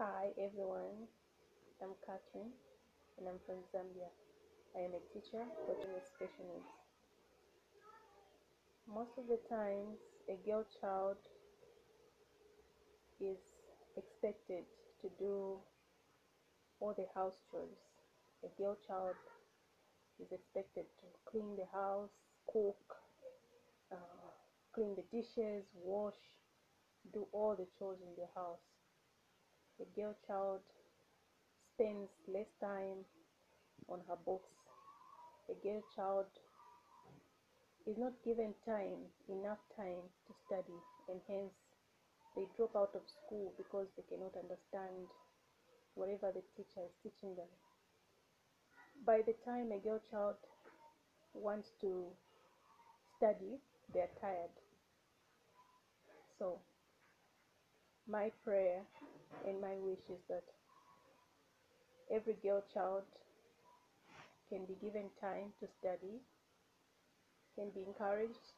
Hi everyone, I'm Catherine and I'm from Zambia. I am a teacher coaching with special needs. Most of the times, a girl child is expected to do all the house chores. A girl child is expected to clean the house, cook, uh, clean the dishes, wash, do all the chores in the house. A girl child spends less time on her books. A girl child is not given time, enough time to study, and hence they drop out of school because they cannot understand whatever the teacher is teaching them. By the time a girl child wants to study, they are tired. So, my prayer and my wish is that every girl child can be given time to study, can be encouraged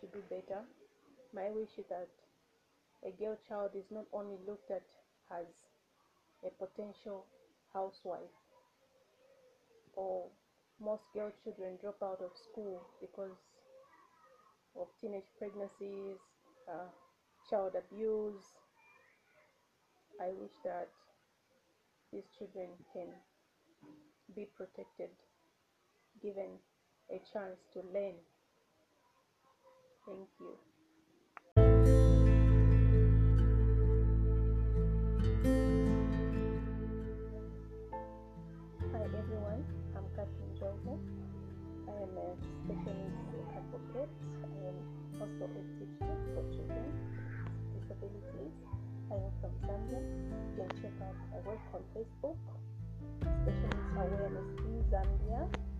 to do better. My wish is that a girl child is not only looked at as a potential housewife, or most girl children drop out of school because of teenage pregnancies, uh, child abuse. I wish that these children can be protected, given a chance to learn. Thank you. Hi everyone, I'm Catherine Joseph. I am a special am. You can check out my work on Facebook, Special Needs Awareness in Zambia.